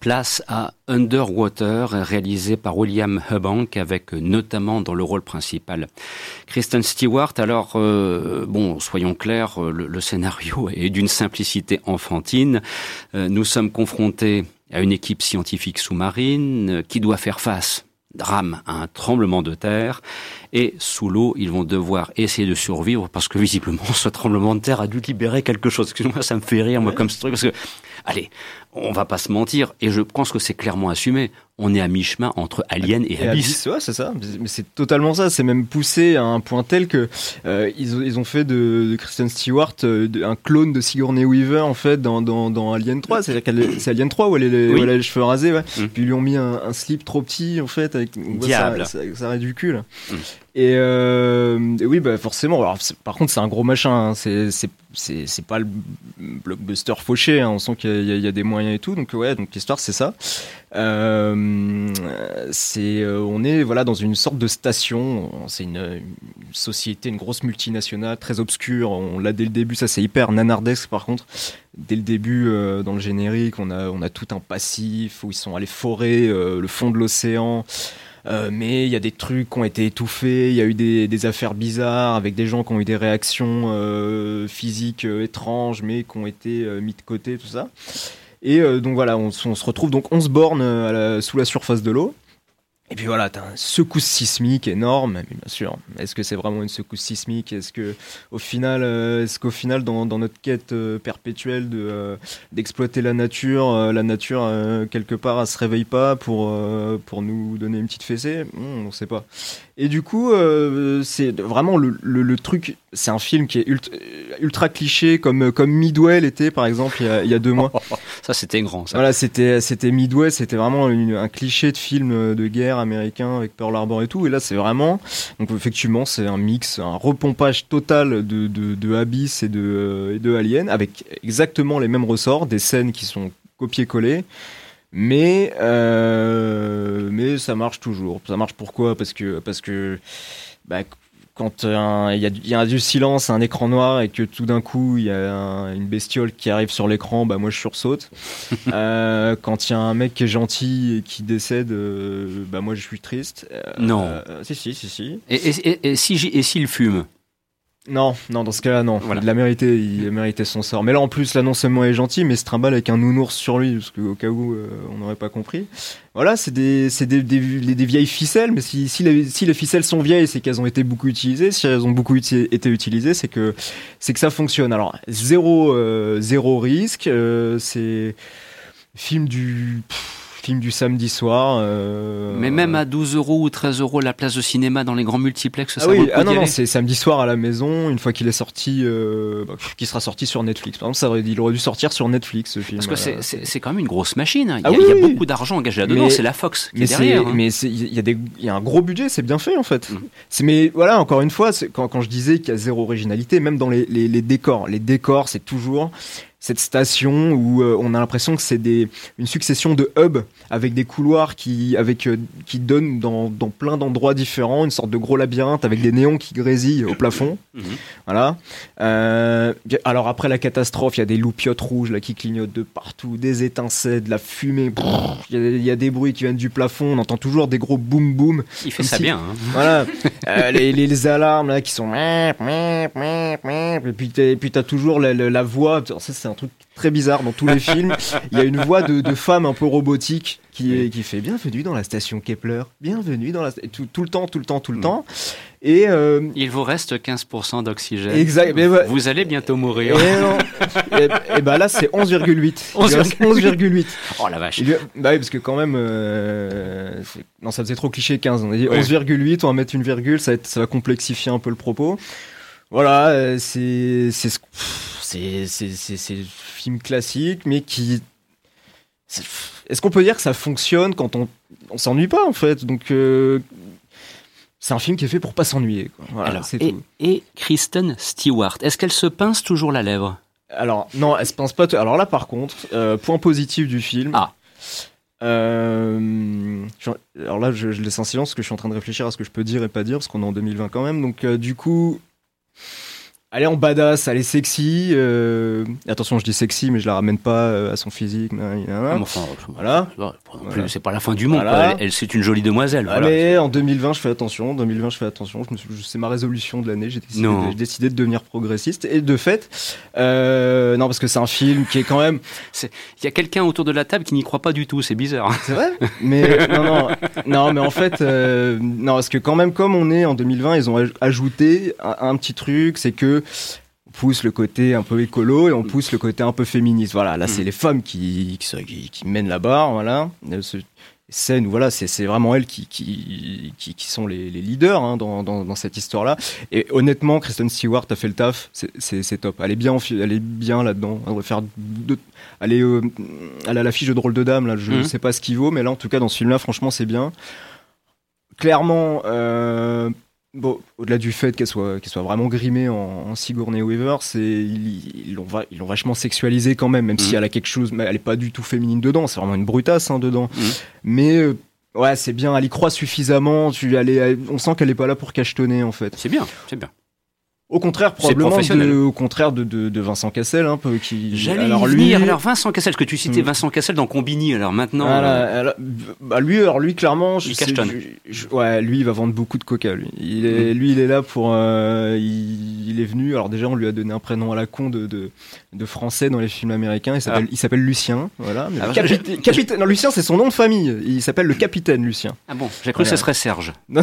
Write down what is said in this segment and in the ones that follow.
Place à Underwater, réalisé par William Hubank, avec notamment dans le rôle principal Kristen Stewart. Alors, euh, bon, soyons clairs, le, le scénario est d'une simplicité enfantine. Euh, nous sommes confrontés à une équipe scientifique sous-marine qui doit faire face drame, un tremblement de terre, et sous l'eau, ils vont devoir essayer de survivre parce que visiblement, ce tremblement de terre a dû libérer quelque chose. Excusez-moi, ça me fait rire, moi, comme ce truc, parce que, allez, on va pas se mentir, et je pense que c'est clairement assumé. On est à mi-chemin entre Alien et, Abyss. Ouais, c'est ça. Mais c'est totalement ça. C'est même poussé à un point tel que euh, ils, ils, ont fait de, de Kristen Stewart euh, un clone de Sigourney Weaver en fait dans, dans, dans Alien 3. C'est-à-dire qu'elle c'est Alien 3 où elle, est, oui. elle a les cheveux rasés. Ouais. Mm. Puis ils lui ont mis un, un, slip trop petit en fait avec Diable. Ça, ça, ça ridicule. Mm. Et, euh, et, oui, bah forcément. Alors, par contre, c'est un gros machin. Hein. C'est pas le blockbuster fauché. Hein. On sent qu'il y, y, a des moyens et tout. Donc ouais, donc l'histoire c'est ça. Euh, c'est euh, on est voilà dans une sorte de station. C'est une, société, une grosse multinationale très obscure. On l'a dès le début. Ça c'est hyper nanardesque par contre. Dès le début, euh, dans le générique, on a on a tout un passif où ils sont allés forer le fond de l'océan. Mais il y a des trucs qui ont été étouffés, il y a eu des, des, affaires bizarres avec des gens qui ont eu des réactions physiques étranges, mais qui ont été mis de côté, tout ça. Et donc voilà, on, se retrouve donc 11 bornes la, sous la surface de l'eau. Et puis voilà, t'as une secousse sismique énorme, mais bien sûr. Est-ce que c'est vraiment une secousse sismique? Est-ce que, au final, euh, est-ce qu'au final, dans, dans, notre quête euh, perpétuelle de euh, d'exploiter la nature, la nature quelque part, elle se réveille pas pour pour nous donner une petite fessée? Mmh, On sait pas. Et du coup, c'est vraiment le, le, le truc. C'est un film qui est ultra, ultra, cliché, comme comme Midway l'était par exemple il y a, il y a deux mois. ça, c'était grand. Ça. Voilà, c'était c'était Midway, c'était vraiment une, un cliché de film de guerre américain avec Pearl Harbor et tout. Et là, c'est vraiment. Donc, effectivement, c'est un mix, un repompage total de, de, de Abyss et de, et de Alien, avec exactement les mêmes ressorts, des scènes qui sont copiées-collées. Mais, euh, mais ça marche toujours. Ça marche pourquoi? Parce que, parce que bah, quand il euh, y, a, y, a, du silence, un écran noir et que tout d'un coup il y a un, une bestiole qui arrive sur l'écran, bah moi je sursaute. euh, quand il y a un mec qui est gentil et qui décède, euh, bah moi je suis triste. Euh, non. si si si si. Et, et, et, et si et s'il fume? Non, non, dans ce cas-là, non. Voilà. Il a mérité, il a mérité son sort. Mais là, en plus, là, non seulement il est gentil, mais il se trimballe avec un nounours sur lui, parce qu'au cas où euh, on n'aurait pas compris. Voilà, c'est des, c'est des, des, des, vieilles ficelles, mais si, si, les, si les ficelles sont vieilles, c'est qu'elles ont été beaucoup utilisées. Si elles ont beaucoup uti été utilisées, c'est que, c'est que ça fonctionne. Alors, zéro, euh, zéro risque, euh, c'est film du. Pff, film du samedi soir. Euh... Mais même à 12 euros ou 13 euros la place de cinéma dans les grands multiplex, ah ça oui, ah non, non, c'est samedi soir à la maison, une fois qu'il est sorti, euh, bah, qui sera sorti sur Netflix. Par exemple, ça aurait, il aurait dû sortir sur Netflix ce film. Parce que voilà. c'est quand même une grosse machine. Hein. Il, y a, ah oui, il y a beaucoup d'argent engagé là-dedans. C'est la Fox qui mais est derrière. Hein. Mais il y, a des, il y a un gros budget, c'est bien fait en fait. Mmh. Mais voilà, encore une fois, quand, quand je disais qu'il y a zéro originalité, même dans les, les, les décors, les décors, c'est toujours cette station où euh, on a l'impression que c'est des une succession de hubs avec des couloirs qui avec euh, qui donnent dans, dans plein d'endroits différents une sorte de gros labyrinthe avec des néons qui grésillent au plafond mmh. voilà euh, alors après la catastrophe il y a des loupiottes rouges là qui clignotent de partout des étincelles de la fumée il y, y, a des bruits qui viennent du plafond on entend toujours des gros boum boum il fait ça si, bien hein. voilà les, les, les, alarmes là qui sont et puis et puis t'as toujours la, la, la voix ça c'est un truc très bizarre dans tous les films. Il y a une voix de, de femme un peu robotique qui, est, qui fait bienvenue dans la station Kepler, bienvenue dans la tout, tout le temps, tout le temps, tout le mmh. temps. Et euh, il vous reste 15% d'oxygène. Exact. Mais. Vous allez bientôt mourir. Et, et, et bah là c'est 11,8. 11,8. Oh la vache. Il, bah oui parce que quand même euh, non ça faisait trop cliché 15. On a dit ouais. 11,8, on va mettre une virgule, ça va, être, ça va complexifier un peu le propos. Voilà, euh, c'est c'est c'est le film classique, mais qui. Est-ce qu'on peut dire que ça fonctionne quand on, on s'ennuie pas en fait? Donc euh, c'est un film qui est fait pour pas s'ennuyer. Voilà, et, et, Kristen Stewart, est-ce qu'elle se pince toujours la lèvre? Alors non, elle se pince pas. Alors là par contre, euh, point positif du film. Ah. Euh, alors là, je, je, laisse en silence parce que je suis en train de réfléchir à ce que je peux dire et pas dire parce qu'on est en 2020 quand même. Donc euh, du coup, you elle est en badass, elle est sexy. Euh, attention, je dis sexy, mais je la ramène pas euh, à son physique. Ah, enfin, voilà. C'est pas la fin du monde. Elle, c'est une jolie demoiselle. Allez, en 2020, je fais attention. En 2020, je fais attention. C'est ma résolution de l'année. J'ai décidé, décidé, de devenir progressiste. Et de fait, euh, non, parce que c'est un film qui est quand même. Il y a quelqu'un autour de la table qui n'y croit pas du tout. C'est bizarre. C'est vrai? Mais non, non, non, mais en fait, non, parce que quand même, comme on est en 2020, ils ont ajouté un petit truc, c'est que on pousse le côté un peu écolo et on pousse le côté un peu féministe. Voilà, là, c'est mm. les femmes qui, qui, mènent la barre. Voilà. Scène où voilà, c'est vraiment elles qui, qui, qui, sont les, leaders hein, dans, dans, cette histoire-là. Et honnêtement, Kristen Stewart a fait le taf, c'est top. Elle est bien, elle est bien là-dedans. Elle, faire elle, est, euh, elle a l'affiche de drôle de dame, là, je ne mm. sais pas ce qu'il vaut, mais là, en tout cas, dans ce film-là, franchement, c'est bien. Clairement, euh, Bon, au-delà du fait qu'elle soit, qu'elle soit vraiment grimée en, Sigourney Weaver, c'est ils, l'ont ils l'ont vachement sexualisé quand même, même si mhm. elle a quelque chose, mais elle est pas du tout féminine dedans, c'est vraiment une brutasse hein, dedans. Mhm. Mais euh, ouais, c'est bien, elle y croit suffisamment. Tu, elle on sent qu'elle est pas là pour cachetonner en fait. C'est bien, c'est bien. Au contraire, probablement, de, au contraire de, de, de, Vincent Cassel, un peu qui. J'allais alors lui, alors Vincent Cassel, que tu citais hmm. Vincent Cassel dans Combini, alors maintenant. Euh, bah lui, alors lui, clairement, il je, ouais, lui, il va vendre beaucoup de coca. Lui, il est, hmm. lui, il est là pour, euh, il, il, est venu. Alors déjà, on lui a donné un prénom à la con de, de, de français dans les films américains. Il s'appelle, ah. il s'appelle Lucien, voilà. Mais ah, capitaine, non, Lucien, c'est son nom de famille. Il s'appelle le capitaine Lucien. Ah bon, j'ai cru que ce serait Serge. non,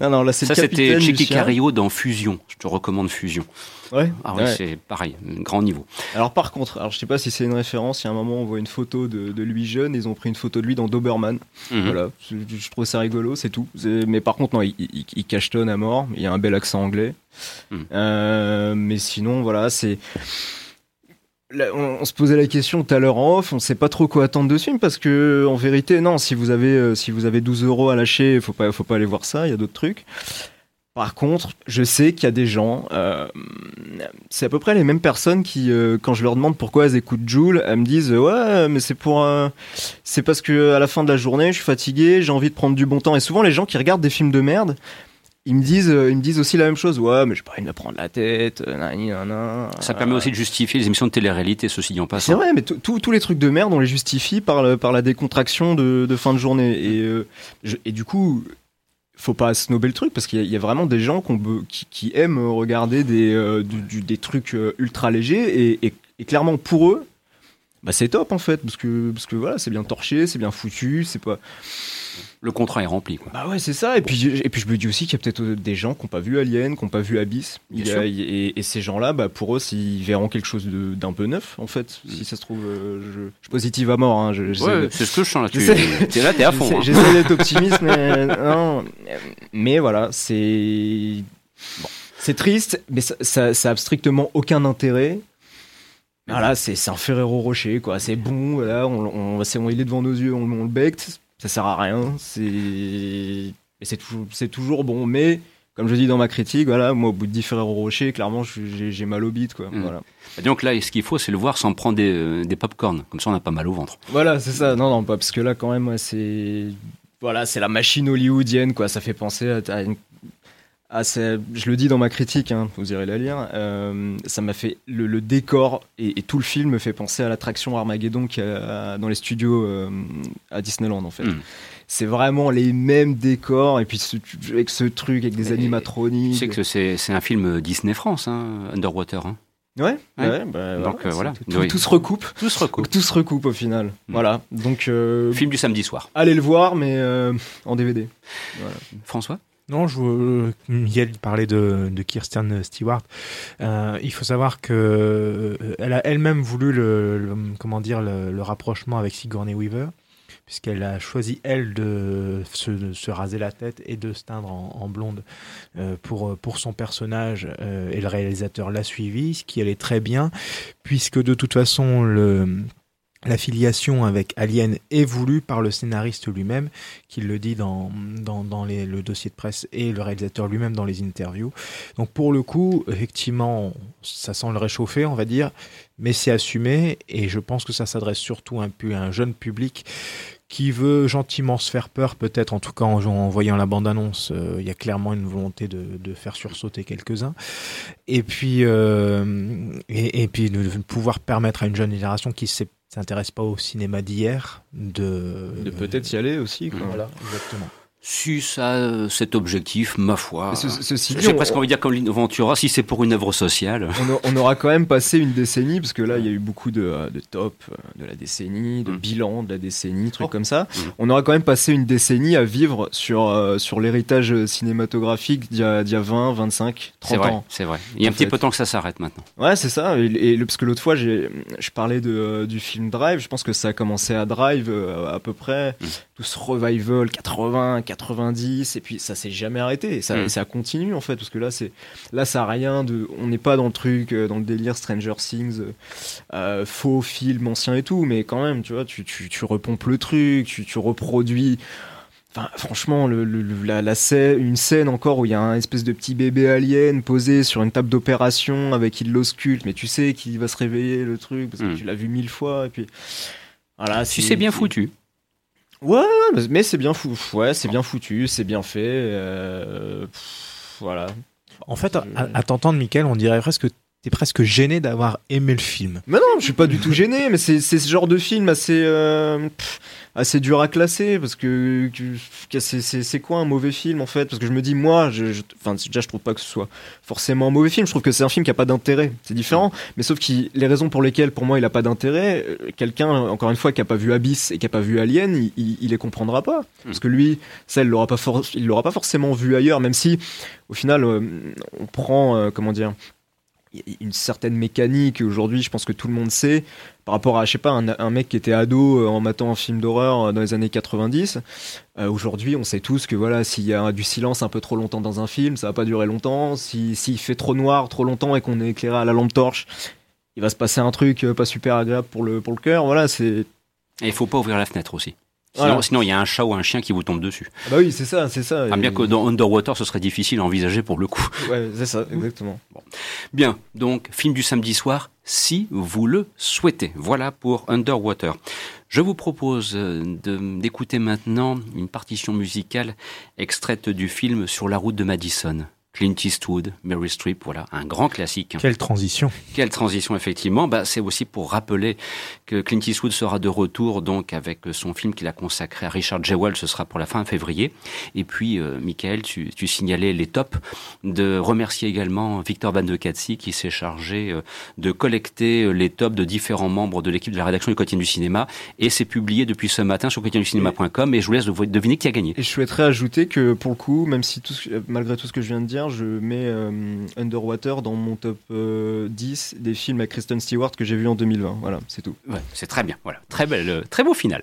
non, là, c'est Ça, c'était Chicky Cario dans Fusion. Je te recommande Fusion. Ouais. Ah oui, c'est pareil, grand niveau. Alors par contre, alors je sais pas si c'est une référence. Il y a un moment, on voit une photo de, de lui jeune. Ils ont pris une photo de lui dans Doberman. Mhm. Voilà, je, trouve ça rigolo, c'est tout. Mais par contre, non, il, il, cachetonne à mort. Il y a un bel accent anglais. Mhm. Euh, mais sinon, voilà, c'est. on, se posait la question tout à l'heure en off, on sait pas trop quoi attendre de ce film parce que en vérité non, si vous avez euh, si vous avez 12 euros à lâcher, faut pas faut pas aller voir ça, il y a d'autres trucs. Par contre, je sais qu'il y a des gens, euh, c'est à peu près les mêmes personnes qui, euh, quand je leur demande pourquoi elles écoutent Joule, elles me disent ouais, mais c'est pour, euh, c'est parce que à la fin de la journée, je suis fatigué, j'ai envie de prendre du bon temps. Et souvent, les gens qui regardent des films de merde, ils me disent, ils me disent aussi la même chose. Ouais, mais j'ai pas envie de me prendre la tête. Ça permet aussi de justifier les émissions de télé-réalité, ceci dit en passant. C'est vrai, mais tous les trucs de merde, on les justifie par, par la décontraction de, de fin de journée. Et, et du coup, faut pas snober le truc parce qu'il y, a vraiment des gens qui, aiment regarder des, euh, trucs euh, ultra légers et, et, clairement pour eux, bah c'est top en fait parce que parce que voilà c'est bien torché, c'est bien foutu, c'est pas le contrat est rempli. Quoi. Bah ouais, c'est ça. Et puis, et puis je me dis aussi qu'il y a peut-être des gens qui n'ont pas vu Alien, qui n'ont pas vu Abyss. et, ces gens-là, bah, pour eux, s'ils verront quelque chose d'un peu neuf, en fait, si ça se trouve, euh, je, je, suis positive à mort. Hein, ouais, c'est ce que je sens là. Tu es là, t'es à fond. Hein. J'essaie d'être optimiste, mais non. Mais voilà, c'est. Bon, c'est triste, mais ça, ça, ça a strictement aucun intérêt. Voilà, c'est un Ferrero Rocher, quoi. C'est bon, voilà, on, on, on, il est devant nos yeux, on, on le becte ça sert à rien. C'est c'est toujours bon, mais comme je dis dans ma critique, voilà, moi au bout de 10 Ferrero Rocher, clairement j'ai mal au bide quoi. Mm. Voilà. donc là, ce qu'il faut, c'est le voir sans prendre des, euh, des pop-corn, comme ça on n'a pas mal au ventre. Voilà, c'est ça. Non, non, pas parce que là quand même, c'est voilà, c'est la machine hollywoodienne quoi. Ça fait penser à, une ah, je le dis dans ma critique, hein, vous irez la lire. Euh, ça m'a fait le, décor et, tout le film me fait penser à l'attraction Armageddon qui a dans les studios euh, à Disneyland en fait. Hmm. C'est vraiment les mêmes décors et puis avec ce truc avec des animatroniques. Tu sais que c'est un film Disney France, hein, Underwater. Hein. Ouais, ouais. bah, donc voilà. Tout, se recoupe. Tout se recoupe. tout se recoupe au final. Hmm. Voilà. Donc film du samedi soir. Allez le voir, mais en DVD. François? Non, je veux Miel parlait de, de Kirsten Stewart. Euh, il faut savoir que euh, elle a elle-même voulu le, comment dire le, rapprochement avec Sigourney Weaver, puisqu'elle a choisi elle de se, raser la tête et de se teindre en, blonde euh, pour pour son personnage. et le réalisateur l'a suivi, ce qui allait très bien, puisque de toute façon le L'affiliation avec Alien est voulue par le scénariste lui-même, qui le dit dans, le dossier de presse et le réalisateur lui-même dans les interviews. Donc pour le coup, effectivement, ça sent le réchauffer, on va dire, mais c'est assumé et je pense que ça s'adresse surtout un peu à un jeune public qui veut gentiment se faire peur, peut-être en tout cas en, voyant la bande-annonce, euh, il y a clairement une volonté de, faire sursauter quelques-uns. Et puis, euh, et, puis de pouvoir permettre à une jeune génération qui ne s'intéresse pas au cinéma d'hier de, de peut-être y aller aussi. Quoi. Voilà, exactement. Si ça a cet objectif, ma foi. Ceci J'ai presque envie de dire comme Ventura, si c'est pour une œuvre sociale. On, aura quand même passé une décennie, parce que là, il y a eu beaucoup de, de top de la décennie, de mm. bilan de la décennie, trucs oh. comme ça. Mm. On aura quand même passé une décennie à vivre sur, euh, sur l'héritage cinématographique d'il y, a 20, 25, 30 vrai, ans. C'est vrai. Il y a un petit peu de temps que ça s'arrête maintenant. Ouais, c'est ça. Et, parce que l'autre fois, je parlais de, euh, du film Drive. Je pense que ça a commencé à Drive euh, à peu près. Mm. Tout ce revival 80, 90 et puis ça s'est jamais arrêté et ça, mm. ça continue en fait parce que là c'est là ça a rien de on n'est pas dans le truc euh, dans le délire Stranger Things euh, euh, faux film ancien et tout mais quand même tu vois tu, tu, tu repompes le truc tu, tu reproduis Enfin, franchement, le, la, la scène, une scène encore où il y a un espèce de petit bébé alien posé sur une table d'opération avec il l'ausculte, mais tu sais qu'il va se réveiller le truc parce que mm. tu l'as vu mille fois et puis voilà. Si c'est bien foutu. Ouais, mais c'est bien fou. Ouais, c'est bien foutu, c'est bien fait. Euh, voilà. En fait, à, à t'entendre, Michael, on dirait presque que t'es presque gêné d'avoir aimé le film. Mais non, je suis pas du tout gêné, mais c'est ce genre de film assez euh, assez dur à classer parce que, c'est quoi un mauvais film en fait? Parce que je me dis moi, je, enfin déjà je trouve pas que ce soit forcément un mauvais film. Je trouve que c'est un film qui a pas d'intérêt. C'est différent, mais sauf que les raisons pour lesquelles pour moi il a pas d'intérêt, euh, quelqu'un encore une fois qui a pas vu Abyss et qui a pas vu Alien, il, il, les comprendra pas parce que lui, ça il l'aura pas il l'aura pas forcément vu ailleurs, même si au final euh, on prend comment dire une certaine mécanique aujourd'hui je pense que tout le monde sait par rapport à je sais pas un, mec qui était ado euh, en matant un film d'horreur euh, dans les années 90 euh, aujourd'hui on sait tous que voilà s'il y a du silence un peu trop longtemps dans un film ça va pas durer longtemps. Si s'il fait trop noir trop longtemps et qu'on est éclairé à la lampe torche il va se passer un truc pas super agréable pour le pour le cœur. Voilà c'est et il faut pas ouvrir la fenêtre aussi Sinon, il y a un chat ou un chien qui vous tombe dessus. Ah bah oui, c'est ça, c'est ça. Ah, bien que dans Underwater, ce serait difficile à envisager pour le coup. Ouais, c'est ça, exactement. Bien, donc film du samedi soir, si vous le souhaitez. Voilà pour Underwater. Je vous propose euh, d'écouter maintenant une partition musicale extraite du film Sur la route de Madison. Clint Eastwood, Mary Streep, voilà, un grand classique. Quelle transition Quelle transition, effectivement. Bah, c'est aussi pour rappeler que Clint Eastwood sera de retour donc avec son film qu'il a consacré à Richard Jewell, ce sera pour la fin février. Et puis, euh, Michael, tu, tu, signalais les tops, de remercier également Victor Van de Katsi qui s'est chargé euh, de collecter euh, les tops de différents membres de l'équipe de la rédaction du quotidien du cinéma. Et c'est publié depuis ce matin sur quotidienducinéma.com et je vous laisse deviner qui a gagné. Et je souhaiterais ajouter que pour le coup, même si tout, malgré tout ce que je viens de dire, je mets euh, Underwater dans mon top 10 euh, des films à Kristen Stewart que j'ai vu en 2020. Voilà, c'est tout. C'est très bien. Voilà, très belle, très beau final.